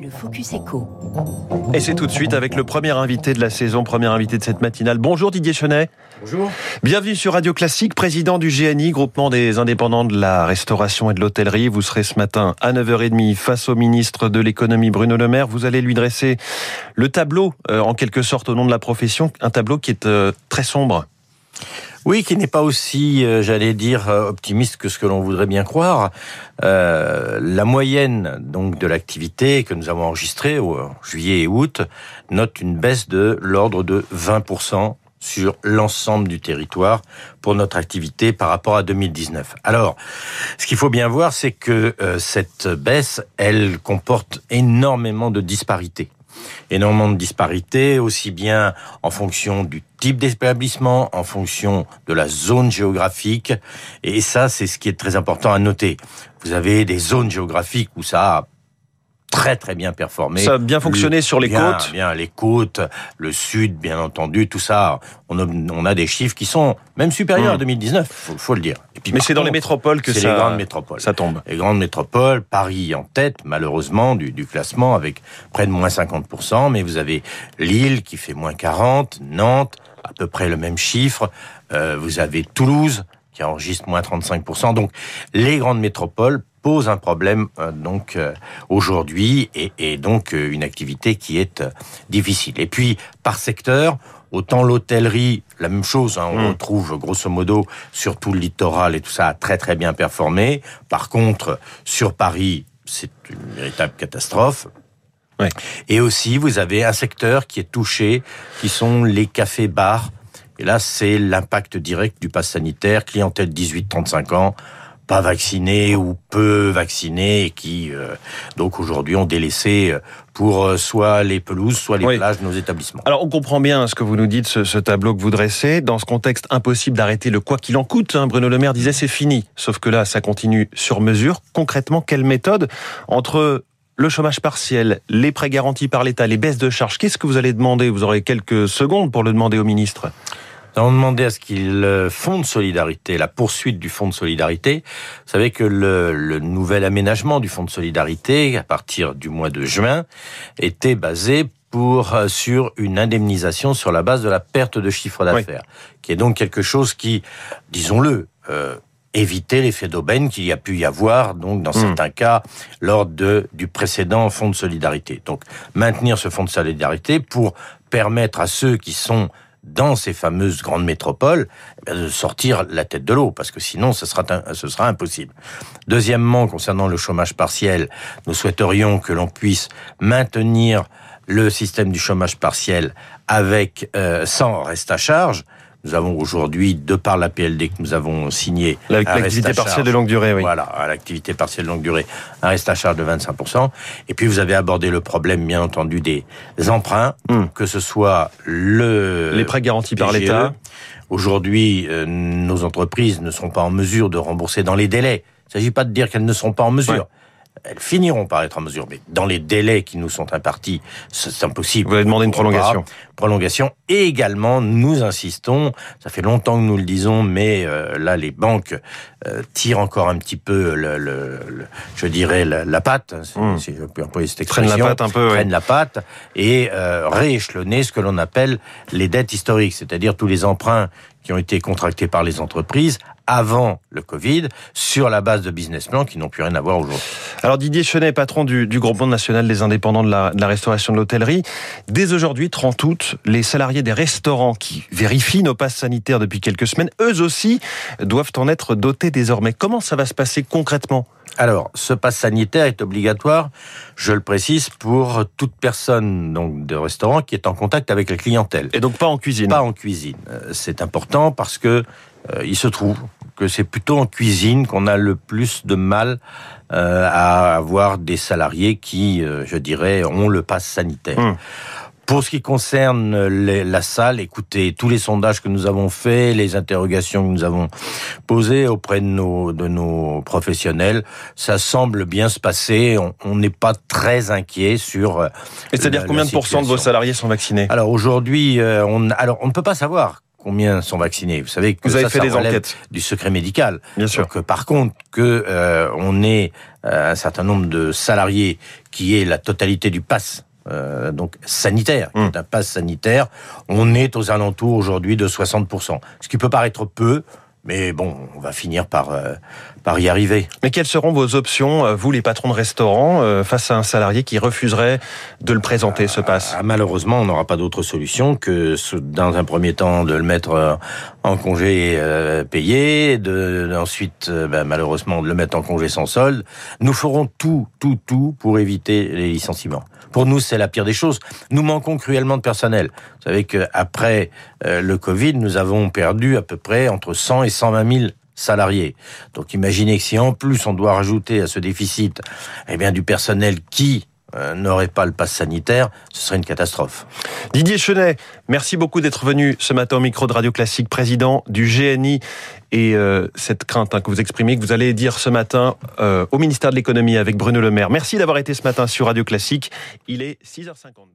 le Focus Echo. Et c'est tout de suite avec le premier invité de la saison, premier invité de cette matinale. Bonjour Didier Chenet. Bonjour. Bienvenue sur Radio Classique, président du GNI, groupement des indépendants de la restauration et de l'hôtellerie. Vous serez ce matin à 9h30 face au ministre de l'économie Bruno Le Maire. Vous allez lui dresser le tableau, euh, en quelque sorte au nom de la profession, un tableau qui est euh, très sombre. Oui, qui n'est pas aussi, euh, j'allais dire, euh, optimiste que ce que l'on voudrait bien croire. Euh, la moyenne donc de l'activité que nous avons enregistrée au juillet et août note une baisse de l'ordre de 20% sur l'ensemble du territoire pour notre activité par rapport à 2019. Alors, ce qu'il faut bien voir, c'est que cette baisse, elle comporte énormément de disparités énormément de disparités, aussi bien en fonction du type d'établissement, en fonction de la zone géographique. Et ça, c'est ce qui est très important à noter. Vous avez des zones géographiques où ça a très très bien performé. Ça a bien fonctionné sur les côtes. Bien, les côtes, le sud, bien entendu, tout ça. On a, on a des chiffres qui sont même supérieurs à 2019, faut, faut le dire. Et puis, Mais c'est dans les métropoles que ça, les grandes métropoles. ça tombe. Les grandes métropoles, Paris en tête, malheureusement, du, du classement avec près de moins 50%, mais vous avez Lille qui fait moins 40%, Nantes, à peu près le même chiffre. Euh, vous avez Toulouse qui enregistre moins 35%. Donc, les grandes métropoles pose un problème euh, donc euh, aujourd'hui et, et, donc euh, une activité qui est difficile. Et puis par secteur, autant l'hôtellerie, la même chose, hein, on mmh. retrouve grosso modo sur tout le littoral et tout ça a très très bien performé. Par contre, sur Paris, c'est une véritable catastrophe. Ouais. Et aussi, vous avez un secteur qui est touché, qui sont les cafés-bars. Et là, c'est l'impact direct du pass sanitaire, clientèle 18-35 ans, pas vaccinés ou peu vaccinés et qui euh, donc aujourd'hui ont délaissé euh, pour euh, soit les pelouses, soit les oui. plages de nos établissements. Alors on comprend bien ce que vous nous dites, ce, ce tableau que vous dressez. Dans ce contexte, impossible d'arrêter le quoi qu'il en coûte. Hein. Bruno Le Maire disait c'est fini. Sauf que là, ça continue sur mesure. Concrètement, quelle méthode entre le chômage partiel, les prêts garantis par l'État, les baisses de charges, qu'est-ce que vous allez demander? Vous aurez quelques secondes pour le demander au ministre. Nous avons demandé à ce qu'il le fonds de solidarité, la poursuite du fonds de solidarité. Vous savez que le, le, nouvel aménagement du fonds de solidarité, à partir du mois de juin, était basé pour sur une indemnisation sur la base de la perte de chiffre d'affaires, oui. qui est donc quelque chose qui, disons-le, euh, éviter l'effet d'aubaine qu'il y a pu y avoir donc dans mmh. certains cas lors de du précédent fonds de solidarité. Donc maintenir ce fonds de solidarité pour permettre à ceux qui sont dans ces fameuses grandes métropoles, eh de sortir la tête de l'eau, parce que sinon, ce sera, impossible. Deuxièmement, concernant le chômage partiel, nous souhaiterions que l'on puisse maintenir le système du chômage partiel avec euh, sans reste à charge, nous avons aujourd'hui, de par la PLD que nous avons signé, l'activité partielle de longue durée, oui. Voilà, l'activité partielle de longue durée, un reste à charge de 25%. Et puis vous avez abordé le problème, bien entendu, des emprunts, Hmm. mmh. que ce soit le les prêts garantis par l'État. Aujourd'hui, euh, nos entreprises ne sont pas en mesure de rembourser dans les délais. Il ne s'agit pas de dire qu'elles ne sont pas en mesure. Ouais elles finiront par être en mesure, mais dans les délais qui nous sont impartis, c'est impossible. Vous avez demandé une prolongation. Prolongation. Et également, nous insistons, ça fait longtemps que nous le disons, mais euh, là, les banques euh, tirent encore un petit peu, le, le, le je dirais, la, la patte, mmh. si je peux employer cette expression. Prennent la patte un peu, Prennent ouais. la patte et euh, rééchelonner ce que l'on appelle les dettes historiques, c'est-à-dire tous les emprunts qui ont été contractés par les entreprises avant le Covid sur la base de business plans qui n'ont plus rien à voir aujourd'hui. Alors Didier Chenet, patron du, du groupement national des indépendants de la, de la restauration de l'hôtellerie, dès aujourd'hui, 30 août, les salariés des restaurants qui vérifient nos passes sanitaires depuis quelques semaines, eux aussi doivent en être dotés désormais. Comment ça va se passer concrètement? Alors, ce pass sanitaire est obligatoire, je le précise, pour toute personne donc de restaurant qui est en contact avec la clientèle. Et donc pas en cuisine. Pas en cuisine. C'est important parce que euh, il se trouve que c'est plutôt en cuisine qu'on a le plus de mal euh, à avoir des salariés qui, euh, je dirais, ont le pass sanitaire. Hum. Pour ce qui concerne les, la salle, écoutez, tous les sondages que nous avons faits, les interrogations que nous avons posées auprès de nos, de nos professionnels, ça semble bien se passer. On n'est pas très inquiet sur. Et c'est-à-dire combien de pourcents de vos salariés sont vaccinés? Alors aujourd'hui, euh, on, alors on ne peut pas savoir combien sont vaccinés. Vous savez que vous avez ça, fait ça des enquêtes du secret médical. Bien sûr. Donc, par contre, que euh, on ait euh, un certain nombre de salariés qui est la totalité du pass euh, donc sanitaire, qui est un pass sanitaire, on est aux alentours aujourd'hui de 60%. Ce qui peut paraître peu, mais bon, on va finir par, euh, par y arriver. Mais quelles seront vos options, euh, vous les patrons de restaurants, euh, face à un salarié qui refuserait de le présenter, ce pass? ah, Malheureusement, on n'aura pas d'autre solution que, dans un premier temps, de le mettre en congé payé, de, ensuite, ben, malheureusement, de le mettre en congé sans solde. Nous ferons tout, tout, tout pour éviter les licenciements. Pour nous, c'est la pire des choses. Nous manquons cruellement de personnel. Vous savez qu'après le Covid, nous avons perdu à peu près entre 100 et 120 000 salariés. Donc imaginez que si en plus on doit rajouter à ce déficit eh bien, du personnel qui euh, n'aurait pas le pass sanitaire, ce serait une catastrophe. Didier Chenet, merci beaucoup d'être venu ce matin au micro de Radio Classique, président du GNI. Et euh, cette crainte hein, que vous exprimez, que vous allez dire ce matin euh, au ministère de l'économie avec Bruno Le Maire. Merci d'avoir été ce matin sur Radio Classique. Il est 6h52.